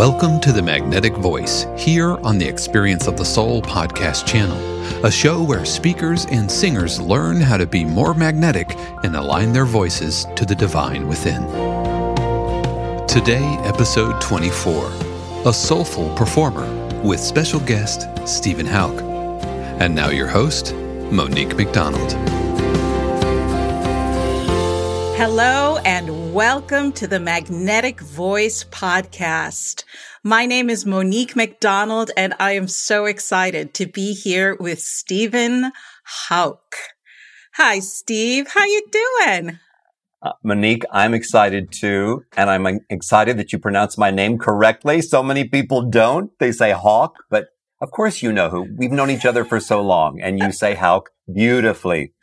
Welcome to the Magnetic Voice here on the Experience of the Soul podcast channel, a show where speakers and singers learn how to be more magnetic and align their voices to the divine within. Today, episode 24 A Soulful Performer with special guest Steven Hauck. And now, your host, Monique McDonald. Hello and welcome to the Magnetic Voice podcast. My name is Monique McDonald and I am so excited to be here with Steven Hauck. Hi, Steve. How you doing? Uh, Monique, I'm excited too. And I'm excited that you pronounce my name correctly. So many people don't. They say Hawk, but of course you know who. We've known each other for so long and you say Hauck beautifully.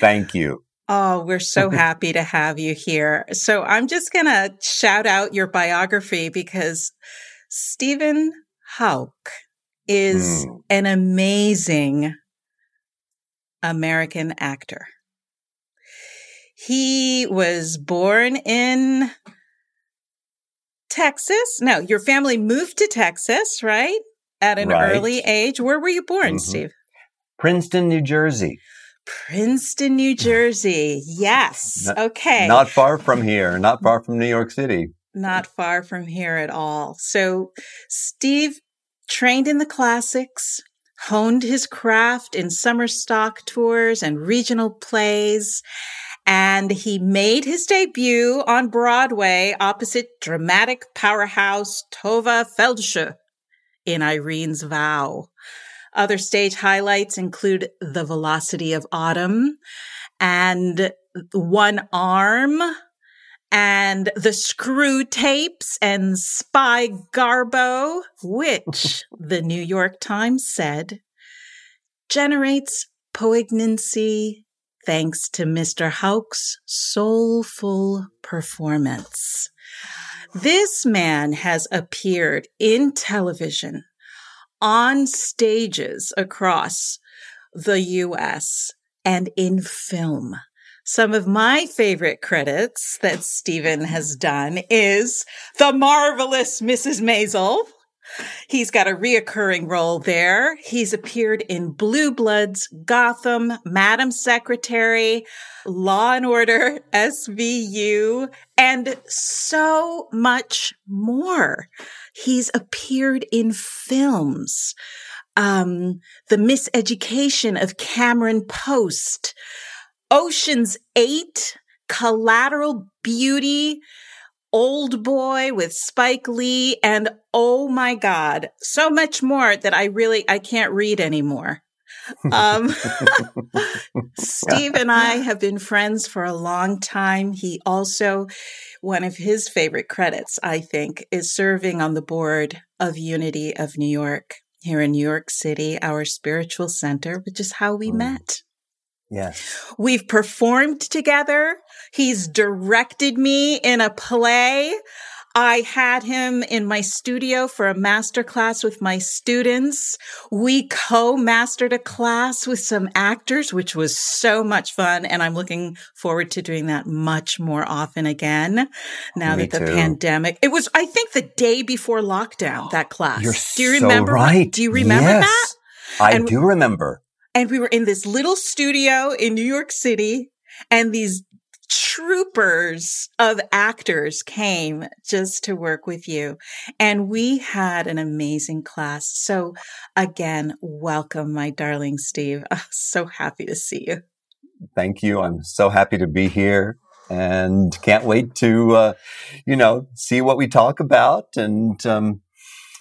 Thank you. Oh, we're so happy to have you here. So I'm just going to shout out your biography because Steven Hauck is mm. an amazing American actor. He was born in Texas. No, your family moved to Texas, right? At an right. early age. Where were you born, mm-hmm. Steve? Princeton, New Jersey. Princeton, New Jersey. Yes. Not, okay. Not far from here, not far from New York City. Not far from here at all. So Steve trained in the classics, honed his craft in summer stock tours and regional plays, and he made his debut on Broadway opposite dramatic powerhouse Tovah Feldshuh in Irene's Vow. Other stage highlights include The Velocity of Autumn and One Arm and The screw tapes and Spy Garbo, which the New York Times said generates poignancy thanks to Mr. Hauck's soulful performance. This man has appeared in television on stages across the US and in film. Some of my favorite credits that Steven has done is The Marvelous Mrs. Maisel. He's got a reoccurring role there. He's appeared in Blue Bloods, Gotham, Madam Secretary, Law and Order, SVU, and so much more. He's appeared in films. Um, the Miseducation of Cameron Post, Ocean's Eight, Collateral Beauty, Oldboy with Spike Lee, and oh my God, so much more that I really, I can't read anymore. Um, Steve and I have been friends for a long time. He also, one of his favorite credits, I think, is serving on the board of Unity of New York here in New York City, our spiritual center, which is how we mm. met. Yes. We've performed together. He's directed me in a play. I had him in my studio for a master class with my students. We co-mastered a class with some actors, which was so much fun. And I'm looking forward to doing that much more often again now Me that the too. pandemic, it was, I think the day before lockdown, that class. You're Do you so remember? right. Do you remember Yes. that? I And- do remember. And we were in this little studio in New York City and these troopers of actors came just to work with you. And we had an amazing class. So again, welcome, my darling Steve. Ah, so happy to see you. Thank you. I'm so happy to be here and can't wait to, uh, you know, see what we talk about and um,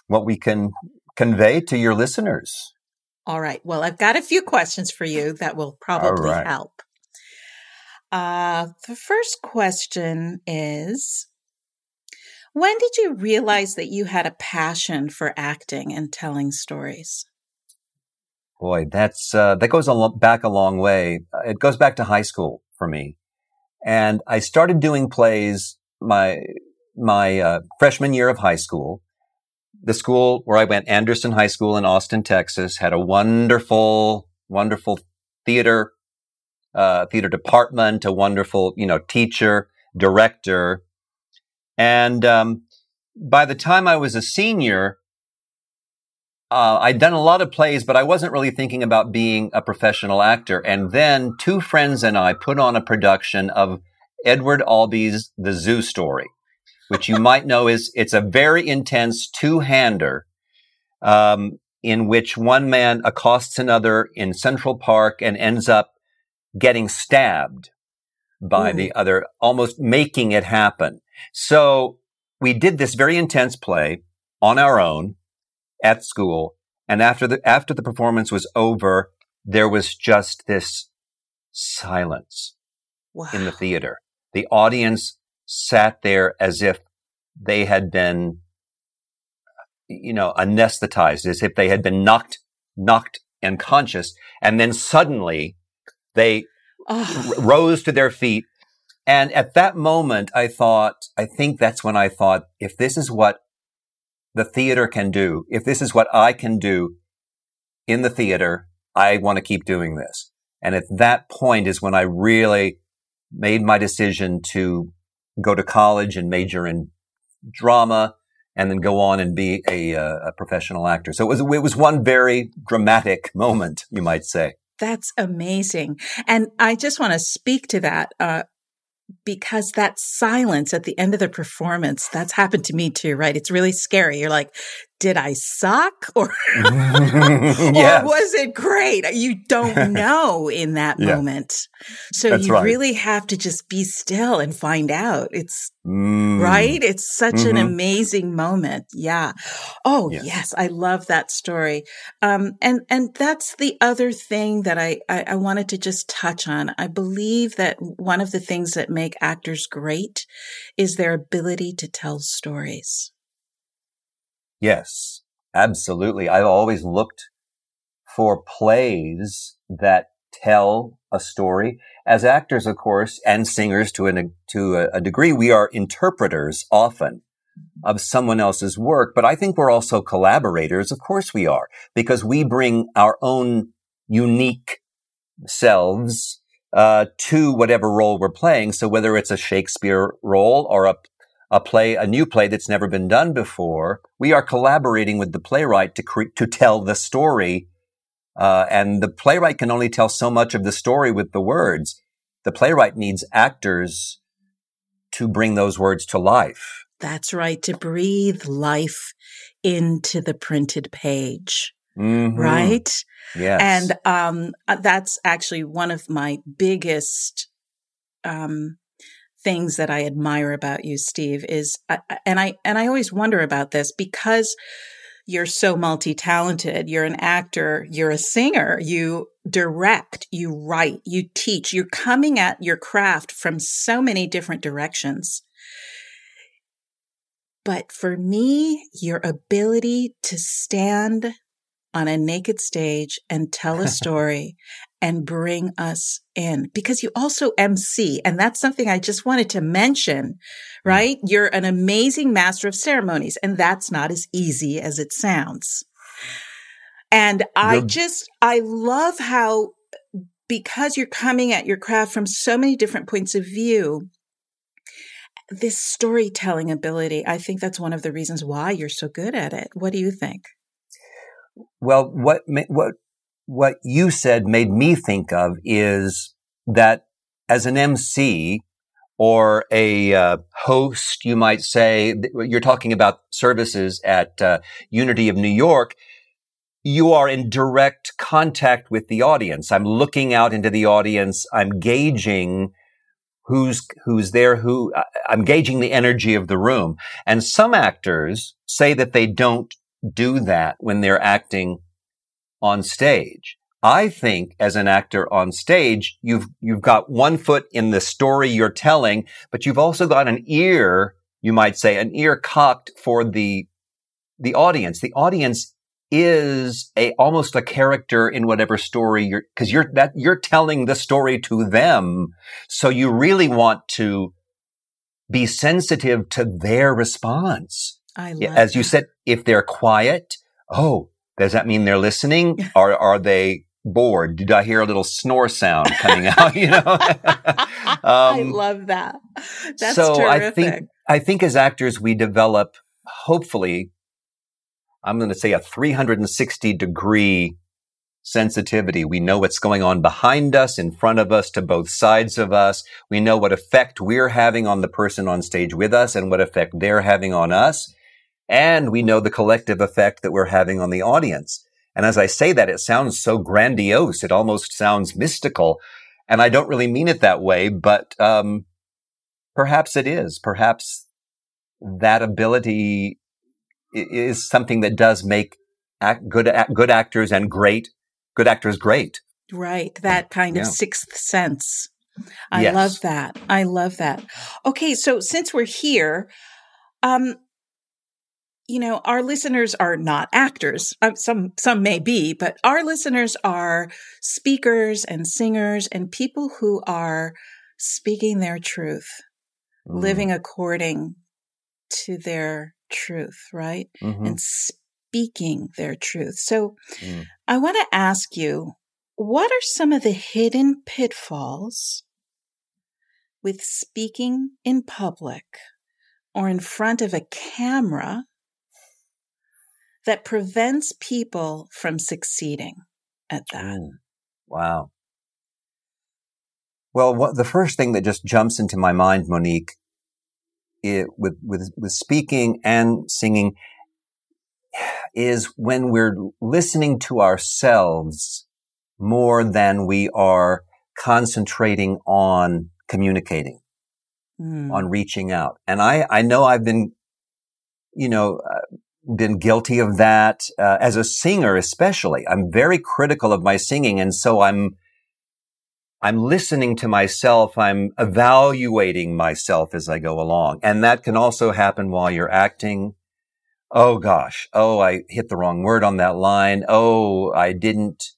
what we can convey to your listeners. All right. Well, I've got a few questions for you that will probably right. help. Uh, the first question is When did you realize that you had a passion for acting and telling stories? Boy, that's uh, that goes a lo- back a long way. It goes back to high school for me, and I started doing plays my my uh, freshman year of high school. The school where I went, Anderson High School in Austin, Texas, had a wonderful, wonderful theater uh, theater department, a wonderful you know teacher, director, and um, by the time I was a senior, uh, I'd done a lot of plays, but I wasn't really thinking about being a professional actor. And then two friends and I put on a production of Edward Albee's The Zoo Story, which you might know is it's a very intense two-hander um, in which one man accosts another in Central Park and ends up getting stabbed by Ooh. the other, almost making it happen. So we did this very intense play on our own at school. And after the, after the performance was over, there was just this silence Wow. in the theater. The audience sat there as if they had been, you know, anesthetized, as if they had been knocked, knocked unconscious. And then suddenly they Oh, r- rose to their feet. And at that moment, I thought, I think that's when I thought, if this is what the theater can do, if this is what I can do in the theater, I want to keep doing this. And at that point is when I really made my decision to go to college and major in drama and then go on and be a, uh, a professional actor. So it was, it was one very dramatic moment, you might say. That's amazing. And I just want to speak to that uh, because that silence at the end of the performance, that's happened to me too, right? It's really scary. You're like, did I suck or, Yes. or was it great? You don't know in that Yeah. moment. So That's you right. really have to just be still and find out. It's Mm. right? It's such an Mhm. amazing moment. Yeah. Oh, Yes. yes. I love that story. Um, and, and that's the other thing that I, I, I wanted to just touch on. I believe that one of the things that make actors great is their ability to tell stories. Yes, absolutely. I've always looked for plays that tell a story. As actors, of course, and singers to an, to a, a degree, we are interpreters often of someone else's work, but I think we're also collaborators. Of course we are, because we bring our own unique selves uh, to whatever role we're playing. So whether it's a Shakespeare role or a a play, a new play that's never been done before, we are collaborating with the playwright to cre- to tell the story. Uh, and the playwright can only tell so much of the story with the words. The playwright needs actors to bring those words to life. That's right. To breathe life into the printed page. Mhm. Right. Yes. And um, uh, that's actually one of my biggest um, things that I admire about you, Steve. Is and I and I always wonder about this because you're so multi-talented. You're an actor. You're a singer. You direct. You write. You teach. You're coming at your craft from so many different directions. But for me, your ability to stand on a naked stage and tell a story and bring us in because you also MC. And that's something I just wanted to mention, mm. right? You're an amazing master of ceremonies and that's not as easy as it sounds. And I just, I love how because you're coming at your craft from so many different points of view, this storytelling ability, I think that's one of the reasons why you're so good at it. What do you think? Well, what what what you said made me think of is that as an MC or a uh, host, you might say, you're talking about services at uh, Unity of New York. You are in direct contact with the audience. I'm looking out into the audience. I'm gauging who's who's there who i'm gauging the energy of the room and some actors say that they don't do that when they're acting on stage. I think as an actor on stage you've you've got one foot in the story you're telling but you've also got an ear you might say an ear cocked for the the audience. The audience is a almost a character in whatever story you're because you're that you're telling the story to them. So you really want to be sensitive to their response. I love as that. you said if they're quiet oh does that mean they're listening or are they bored did i hear a little snore sound coming out you know um, i love that that's so terrific. i think i think as actors we develop hopefully I'm going to say a 360 degree sensitivity. We know what's going on behind us, in front of us, to both sides of us. We know what effect we're having on the person on stage with us and what effect they're having on us. And we know the collective effect that we're having on the audience. And as I say that, it sounds so grandiose. It almost sounds mystical. And I don't really mean it that way, but, um, perhaps it is. Perhaps that ability is something that does make act, good good actors and great good actors great. Right, that kind yeah. of sixth sense. I yes. love that. I love that. Okay, so since we're here, um, you know, our listeners are not actors. Uh, some some may be, but our listeners are speakers and singers and people who are speaking their truth, mm. living according to their truth, right? Mm-hmm. And speaking their truth. So Mm. I want to ask you, what are some of the hidden pitfalls with speaking in public or in front of a camera that prevents people from succeeding at that? Mm. Wow. Well, what, the first thing that just jumps into my mind, Monique, it, with, with, with speaking and singing is when we're listening to ourselves more than we are concentrating on communicating, Mm. on reaching out. And I, I know I've been, you know, uh, been guilty of that uh, as a singer, especially. I'm very critical of my singing, and so I'm I'm listening to myself. I'm evaluating myself as I go along. And that can also happen while you're acting. Oh gosh. Oh, I hit the wrong word on that line. Oh, I didn't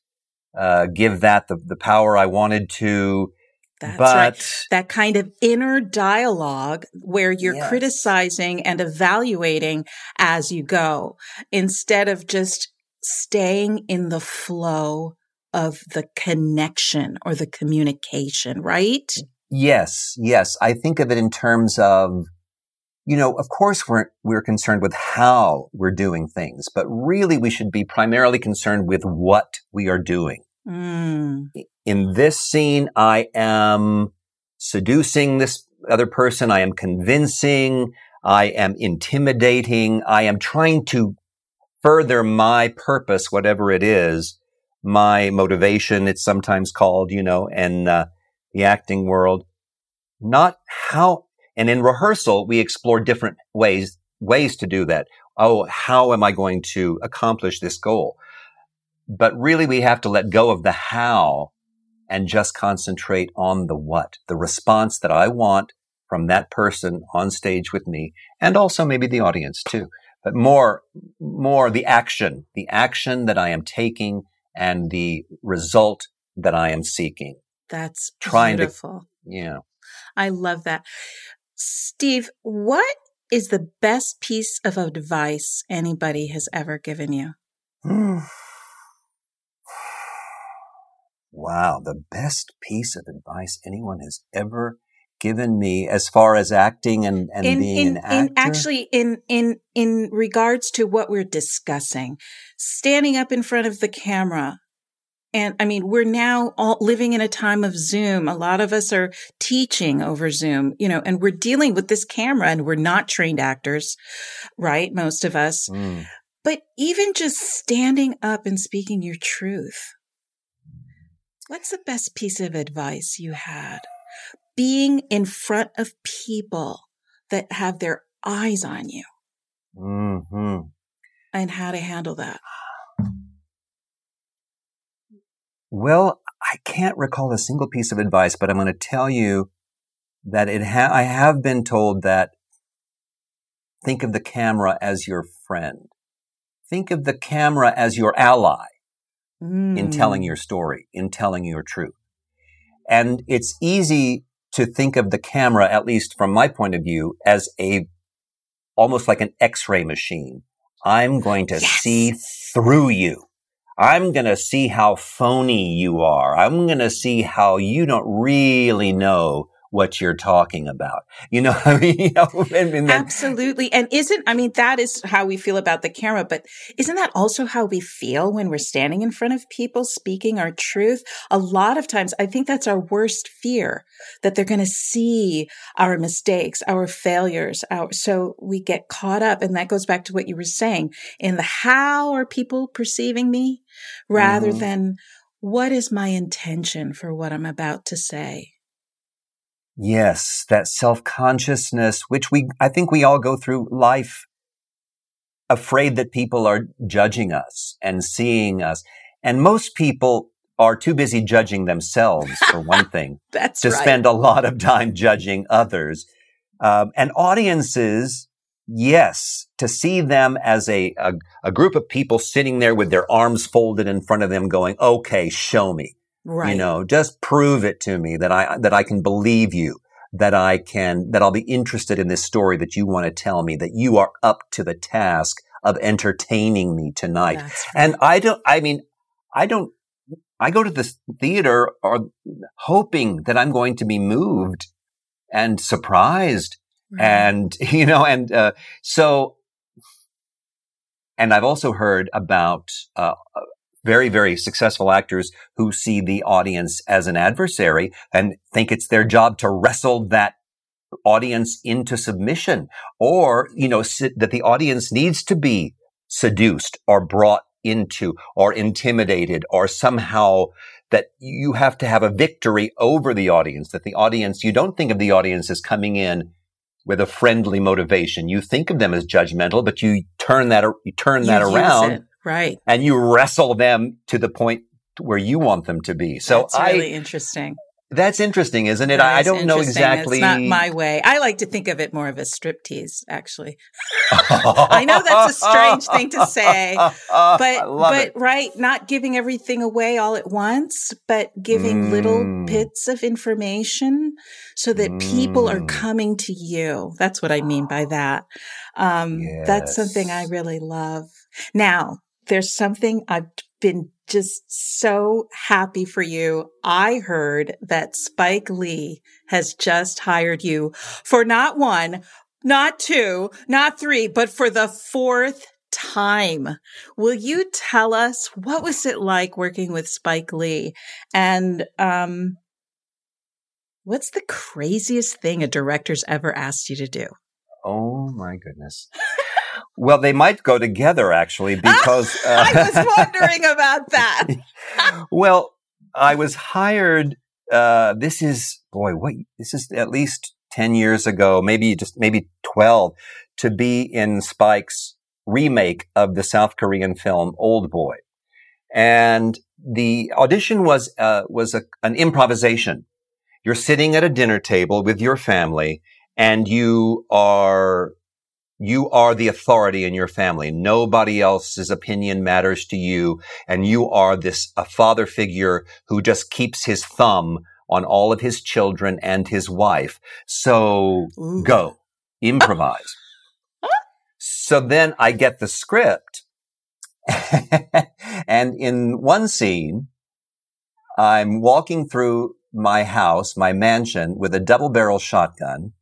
uh, give that the, the power I wanted to. That's but right. That kind of inner dialogue where you're Yes. criticizing and evaluating as you go instead of just staying in the flow of the connection or the communication, right? Yes, yes. I think of it in terms of, you know, of course we're, we're concerned with how we're doing things, but really we should be primarily concerned with what we are doing. Mm. In this scene, I am seducing this other person. I am convincing. I am intimidating. I am trying to further my purpose, whatever it is, my motivation, it's sometimes called, you know, in uh, the acting world. Not how, and in rehearsal, we explore different ways, ways to do that. Oh, how am I going to accomplish this goal? But really, we have to let go of the how and just concentrate on the what, the response that I want from that person on stage with me and also maybe the audience too. But more, more the action, the action that I am taking and the result that I am seeking. That's Trying to- beautiful. Yeah. I love that. Steve, what is the best piece of advice anybody has ever given you? Hmm. Wow. The best piece of advice anyone has ever given me as far as acting and, and in, being in, an actor. in actually in in in regards to what we're discussing, standing up in front of the camera. And I mean, we're now all living in a time of Zoom. A lot of us are teaching over Zoom, you know, and we're dealing with this camera and we're not trained actors, right? Most of us. Mm. But even just standing up and speaking your truth. What's the best piece of advice you had? Being in front of people that have their eyes on you hmm and how to handle that. Well, I can't recall a single piece of advice, but I'm going to tell you that it ha- I have been told that think of the camera as your friend. Think of the camera as your ally in telling Mm. your story, in telling your truth. And it's easy to think of the camera, at least from my point of view, as a almost like an x-ray machine. I'm going to Yes. see through you. I'm going to see how phony you are. I'm going to see how you don't really know what you're talking about. You know, I mean, you know, and, and then, Absolutely. And isn't, I mean, that is how we feel about the camera, but isn't that also how we feel when we're standing in front of people speaking our truth? A lot of times, I think that's our worst fear that they're going to see our mistakes, our failures, our, so we get caught up. And that goes back to what you were saying in the how are people perceiving me rather Mhm. than what is my intention for what I'm about to say? Yes, that self-consciousness, which we, I think we all go through life afraid that people are judging us and seeing us. And most people are too busy judging themselves, for one thing, That's to right. spend a lot of time judging others. Um, and audiences, yes, to see them as a, a, a group of people sitting there with their arms folded in front of them going, okay, show me. Right. You know, just prove it to me that I, that I can believe you, that I can, that I'll be interested in this story that you want to tell me, that you are up to the task of entertaining me tonight. Right. And I don't, I mean, I don't, I go to the theater or hoping that I'm going to be moved and surprised Right. and, you know, and, uh, so, and I've also heard about, uh, very, very successful actors who see the audience as an adversary and think it's their job to wrestle that audience into submission or, you know, that the audience needs to be seduced or brought into or intimidated or somehow that you have to have a victory over the audience, that the audience, you don't think of the audience as coming in with a friendly motivation. You think of them as judgmental, but you turn that, you turn that You around. Right. and you wrestle them to the point where you want them to be. So That's I, really interesting. that's interesting, isn't it? That I, is don't know exactly. It's not my way. I like to think of it more of a striptease, actually. I know that's a strange thing to say, but But it. right, not giving everything away all at once, but giving little Mm. bits of information so that people are Mm. coming to you. That's what I mean by that. Um, That's something I really love. Now, there's something I've been just so happy for you. I heard that Spike Lee has just hired you for not one, not two, not three, but for the fourth time. Will you tell us what was it like working with Spike Lee? And um what's the craziest thing a director's ever asked you to do? Oh my goodness. Well, they might go together actually because uh, I was wondering about that. well, I was hired. Uh, this is boy, what this is at least ten years ago, maybe just maybe twelve, to be in Spike's remake of the South Korean film Oldboy, and the audition was uh, was a, an improvisation. You're sitting at a dinner table with your family, and you are You are the authority in your family. Nobody else's opinion matters to you. And you are this, a father figure who just keeps his thumb on all of his children and his wife. So Ooh. go, improvise. so then I get the script. and in one scene, I'm walking through my house, my mansion with a double barrel shotgun.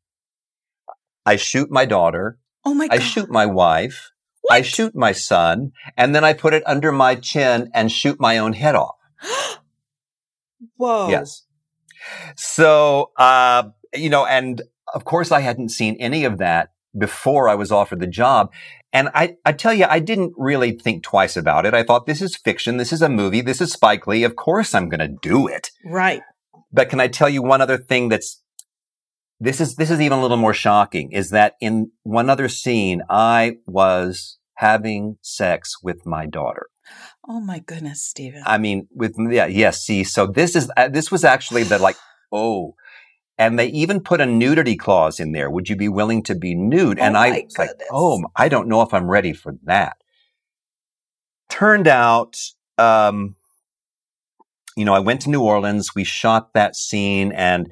I shoot my daughter. Oh my I shoot my wife. I shoot my son and then I put it under my chin and shoot my own head off. Whoa. Yes. So, uh, you know, and of course I hadn't seen any of that before I was offered the job. And I, I tell you, I didn't really think twice about it. I thought this is fiction. This is a movie. This is Spike Lee. Of course I'm going to do it. Right. But can I tell you one other thing that's, this is, this is even a little more shocking is that in one other scene, I was having sex with my daughter. Oh my goodness, Steven. I mean, with, yeah, yes, see, so this is, uh, this was actually the like, oh, and they even put a nudity clause in there. Would you be willing to be nude? Oh and I was like, oh, I don't know if I'm ready for that. Turned out, um, you know, I went to New Orleans. We shot that scene. And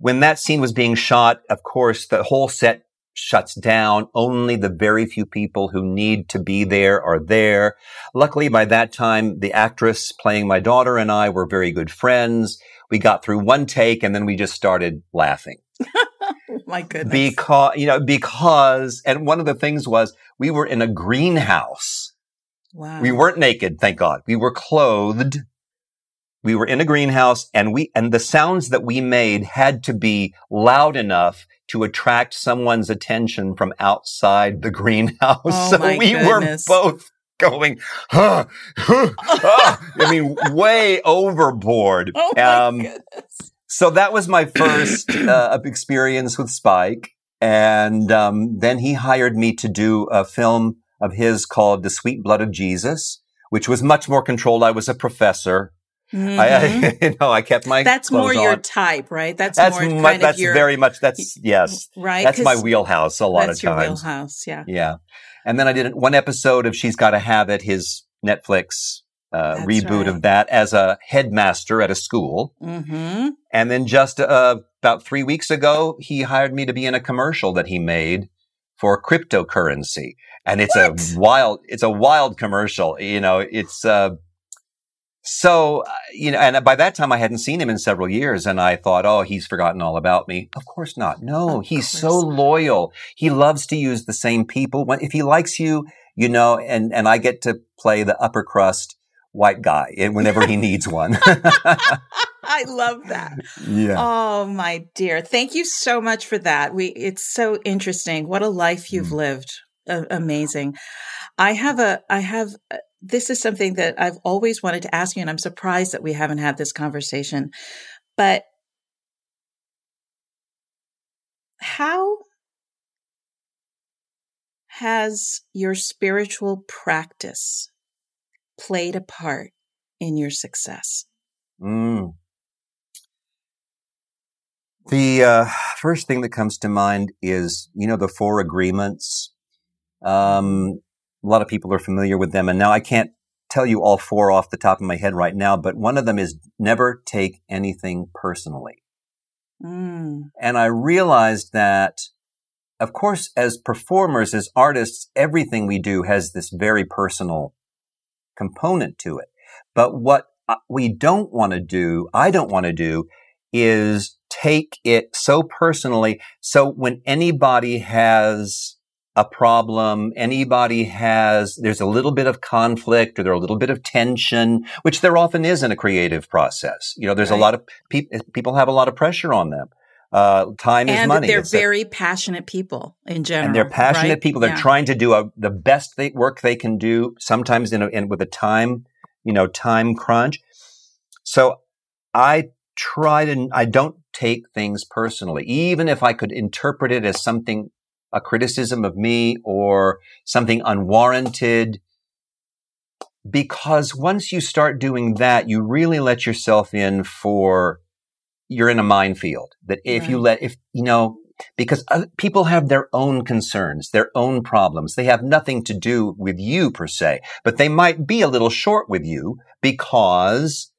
when that scene was being shot, of course, the whole set shuts down. Only the very few people who need to be there are there. Luckily, by that time, the actress playing my daughter and I were very good friends. We got through one take and then we just started laughing my goodness. because, you know, because, and one of the things was we were in a greenhouse. wow. We weren't naked, thank God. We were clothed. We were in a greenhouse and we, and the sounds that we made had to be loud enough to attract someone's attention from outside the greenhouse. Oh so we goodness. were both going, huh, huh. I mean, way overboard. Oh my Um, goodness. so that was my first uh, experience with Spike. And um, then he hired me to do a film of his called The Sweet Blood of Jesus, which was much more controlled. I was a professor. I, Mhm. I, you know, I kept my that's more your on. type, right? That's, That's more my, kind that's of your very much that's yes. right. That's my wheelhouse a lot that's of your times. wheelhouse. Yeah. Yeah. And then I did one episode of She's Gotta Have It, his Netflix uh, reboot right. of that as a headmaster at a school. Mm-hmm. And then just uh, about three weeks ago, he hired me to be in a commercial that he made for cryptocurrency. And it's What? a wild, it's a wild commercial. You know, it's, uh, so, uh, you know, and by that time I hadn't seen him in several years and I thought, oh, he's forgotten all about me. Of course not. No, Of he's so not. loyal. He loves to use the same people. When, if he likes you, you know, and, and I get to play the upper crust white guy eh, whenever he needs one. I love that. yeah. Oh my dear. Thank you so much for that. We it's so interesting. What a life you've Mm. lived. A- amazing. I have a I have this is something that I've always wanted to ask you and I'm surprised that we haven't had this conversation. But how has your spiritual practice played a part in your success? Mm. The uh, first thing that comes to mind is, you know, the four agreements. Um, a lot of people are familiar with them, and now I can't tell you all four off the top of my head right now, but one of them is never take anything personally. Mm. And I realized that, of course, as performers, as artists, everything we do has this very personal component to it. But what we don't want to do, I don't want to do, is take it so personally. So when anybody has a problem, anybody has, there's a little bit of conflict or there's a little bit of tension, which there often is in a creative process. You know, there's Right. a lot of people, people have a lot of pressure on them. Uh, time is money. they're It's a- very passionate people in general. and they're passionate right? people. They're Yeah. trying to do a, the best they, work they can do, sometimes in, a, in with a time, you know, time crunch. So I try to, I don't take things personally, even if I could interpret it as something, a criticism of me or something unwarranted. Because once you start doing that, you really let yourself in for, you're in a minefield that if you let, if, you know, because people have their own concerns, their own problems. They have nothing to do with you per se, but they might be a little short with you because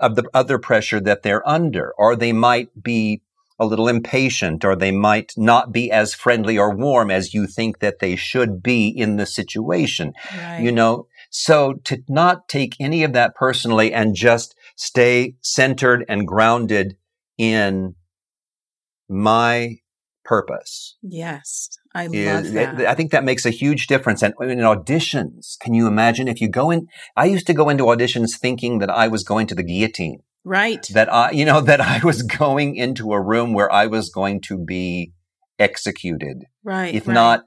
of the other pressure that they're under, or they might be a little impatient, or they might not be as friendly or warm as you think that they should be in the situation. Right. You know, so to not take any of that personally and just stay centered and grounded in my purpose. Yes. I love that. I think that makes a huge difference. And in auditions, can you imagine if you go in? I used to go into auditions thinking that I was going to the guillotine. Right. That I, you know, that I was going into a room where I was going to be executed. Right. If right. not,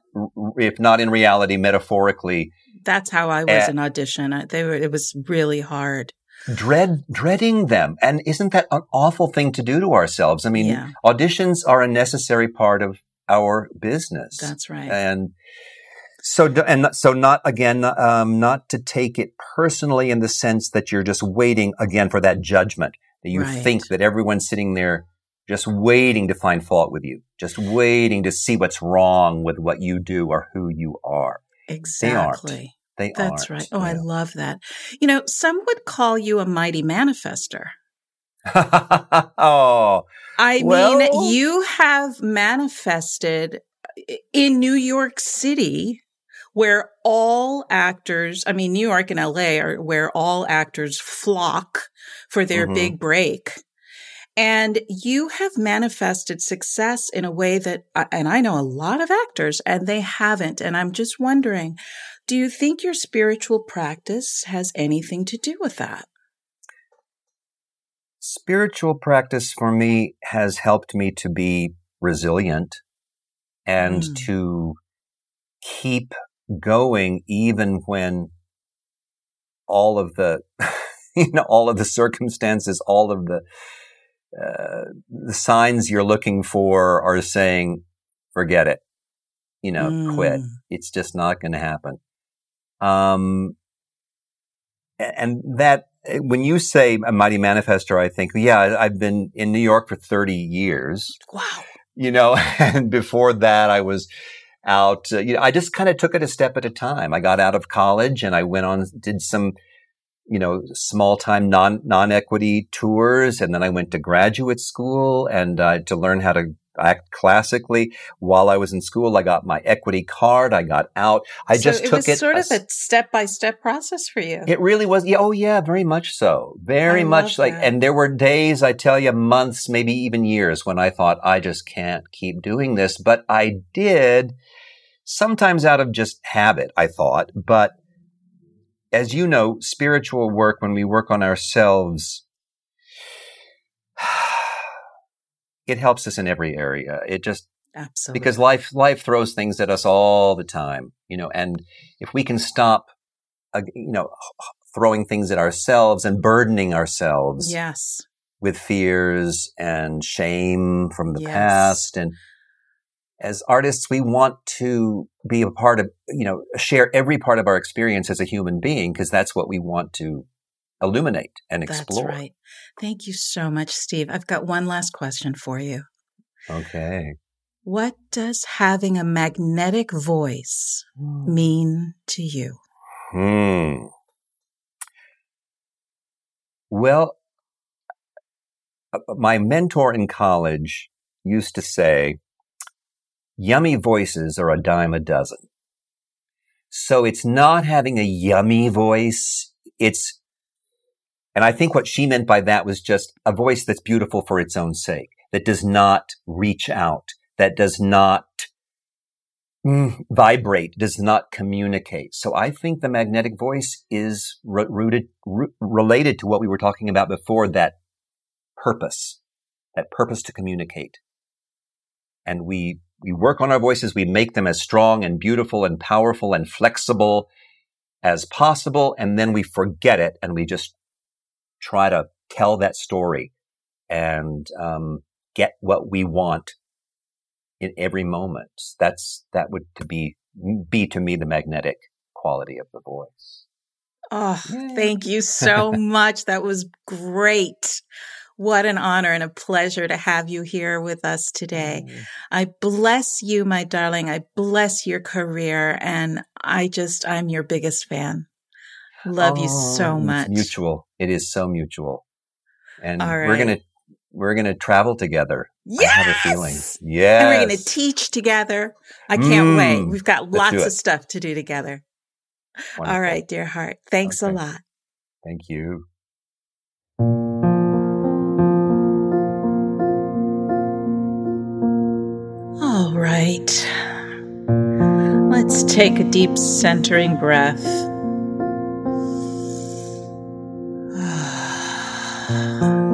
if not in reality, metaphorically. That's how I was uh, in audition. They were, it was really hard dread dreading them and isn't that an awful thing to do to ourselves i mean yeah. auditions are a necessary part of our business that's right and so and so not again um, not to take it personally in the sense that you're just waiting again for that judgment that you right. think that everyone's sitting there just waiting to find fault with you just waiting to see what's wrong with what you do or who you are exactly they That's aren't. right. Oh. I love that. You know, some would call you a mighty manifester. oh. I well. mean, you have manifested in New York City where all actors, I mean, New York and LA are where all actors flock for their mm-hmm. big break. And you have manifested success in a way that, and I know a lot of actors and they haven't. And I'm just wondering, do you think your spiritual practice has anything to do with that? Spiritual practice for me has helped me to be resilient and mm. to keep going even when all of the you know all of the circumstances all of the uh, the signs you're looking for are saying forget it you know mm. quit it's just not going to happen um, and that when you say a mighty manifester, I think, yeah, I've been in New York for 30 years. Wow. You know, and before that, I was out, uh, you know, I just kind of took it a step at a time. I got out of college and I went on, did some, you know, small time non, non-equity tours. And then I went to graduate school and uh, to learn how to act classically. While I was in school, I got my equity card. I got out. I so just it took it sort of a step by step process for you. It really was. Yeah. Oh yeah. Very much so. Very I much like, that. and there were days, I tell you, months, maybe even years when I thought I just can't keep doing this, but I did sometimes out of just habit, I thought, but as you know, spiritual work, when we work on ourselves, it helps us in every area. It just absolutely because life life throws things at us all the time, you know. And if we can stop, uh, you know, throwing things at ourselves and burdening ourselves, yes, with fears and shame from the yes. past, and as artists, we want to be a part of, you know, share every part of our experience as a human being because that's what we want to illuminate and explore. That's right. Thank you so much, Steve. I've got one last question for you. Okay. What does having a magnetic voice hmm. mean to you? Hmm. Well, uh, uh, my mentor in college used to say, yummy voices are a dime a dozen. So it's not having a yummy voice. It's and I think what she meant by that was just a voice that's beautiful for its own sake, that does not reach out, that does not mm, vibrate, does not communicate. So I think the magnetic voice is rooted, related to what we were talking about before, that purpose, that purpose to communicate. And we, we work on our voices, we make them as strong and beautiful and powerful and flexible as possible, and then we forget it and we just try to tell that story and um, get what we want in every moment. That's that would to be be to me the magnetic quality of the voice. Oh, Yay. thank you so much. That was great. What an honor and a pleasure to have you here with us today. Mm. I bless you, my darling. I bless your career. And I just, I'm your biggest fan. Love oh, you so much. mutual. It is so mutual. And we're going to, we're going to travel together. Yes! I have a feeling. Yeah. And we're going to teach together. I can't mm, wait. We've got lots of stuff to do together. Wonderful. All right, dear heart. Thanks okay. a lot. Thank you. All right. Let's take a deep centering breath.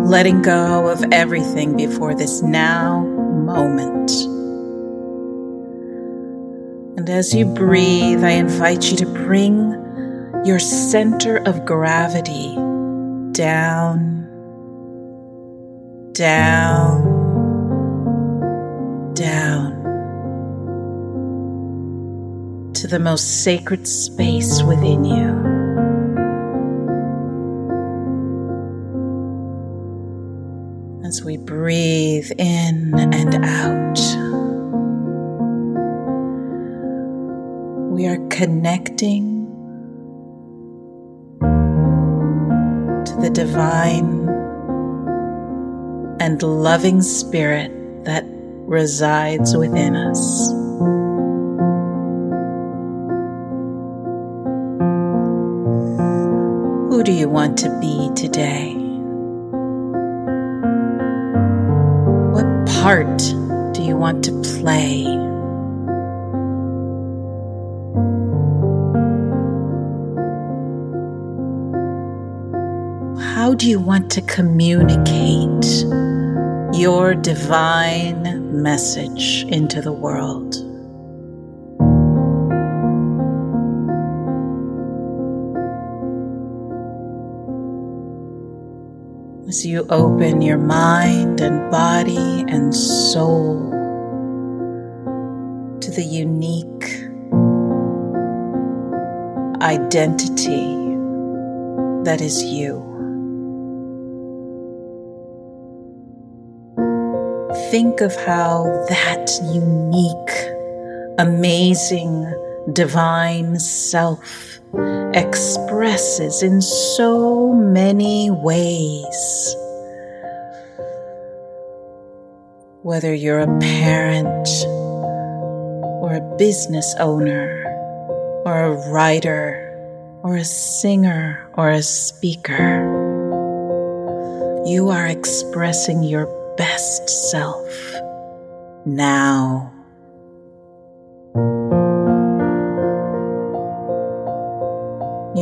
Letting go of everything before this now moment. And as you breathe, I invite you to bring your center of gravity down, down, down to the most sacred space within you. As we breathe in and out, we are connecting to the divine and loving spirit that resides within us. Who do you want to be today? Part do you want to play? how do you want to communicate your divine message into the world? As you open your mind and body and soul to the unique identity that is you. think of how that unique, amazing, divine self expresses in so many ways. Whether you're a parent, or a business owner, or a writer, or a singer, or a speaker, you are expressing your best self now.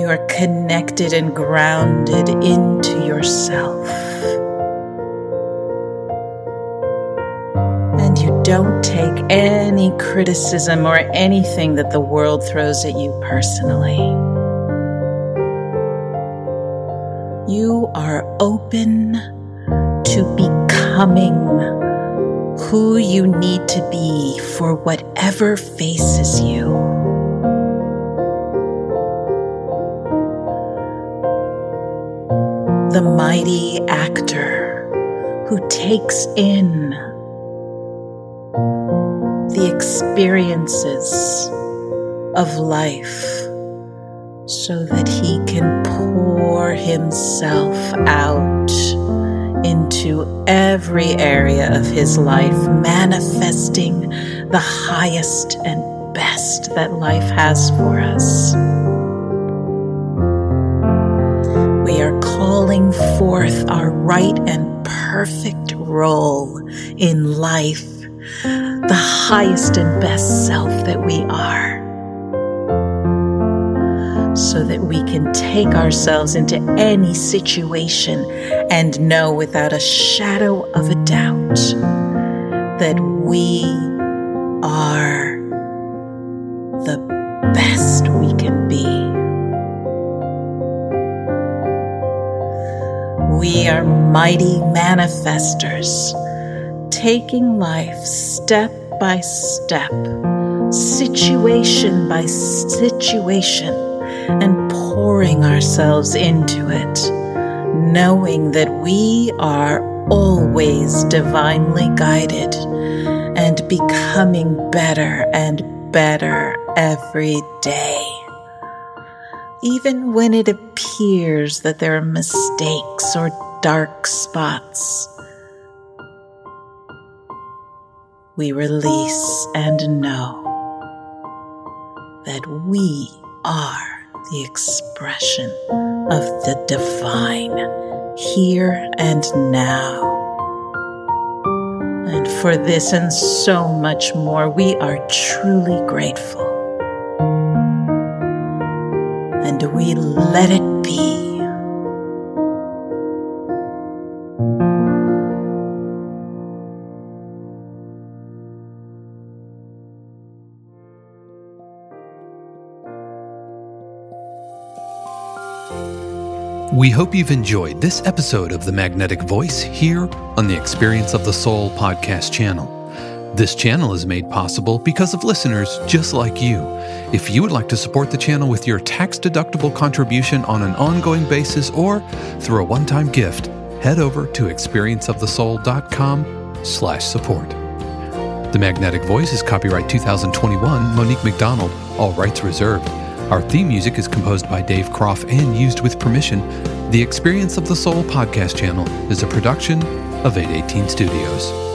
You are connected and grounded into yourself. And you don't take any criticism or anything that the world throws at you personally. You are open to becoming who you need to be for whatever faces you. The mighty actor who takes in the experiences of life so that he can pour himself out into every area of his life, manifesting the highest and best that life has for us. Calling forth our right and perfect role in life, the highest and best self that we are so that we can take ourselves into any situation and know without a shadow of a doubt that we are the best We are mighty manifestors, taking life step by step, situation by situation and pouring ourselves into it, knowing that we are always divinely guided and becoming better and better every day. Even when it appears that there are mistakes or dark spots, we release and know that we are the expression of the divine here and now. And for this and so much more, we are truly grateful. And we let it be. We hope you've enjoyed this episode of The Magnetic Voice here on the Experience of the Soul podcast channel. This channel is made possible because of listeners just like you. If you would like to support the channel with your tax-deductible contribution on an ongoing basis or through a one-time gift, head over to experienceofthesoul.com slash support. The Magnetic Voice is copyright 2021, Monique McDonald, all rights reserved. Our theme music is composed by Dave Kropf and used with permission. The Experience of the Soul podcast channel is a production of 818 Studios.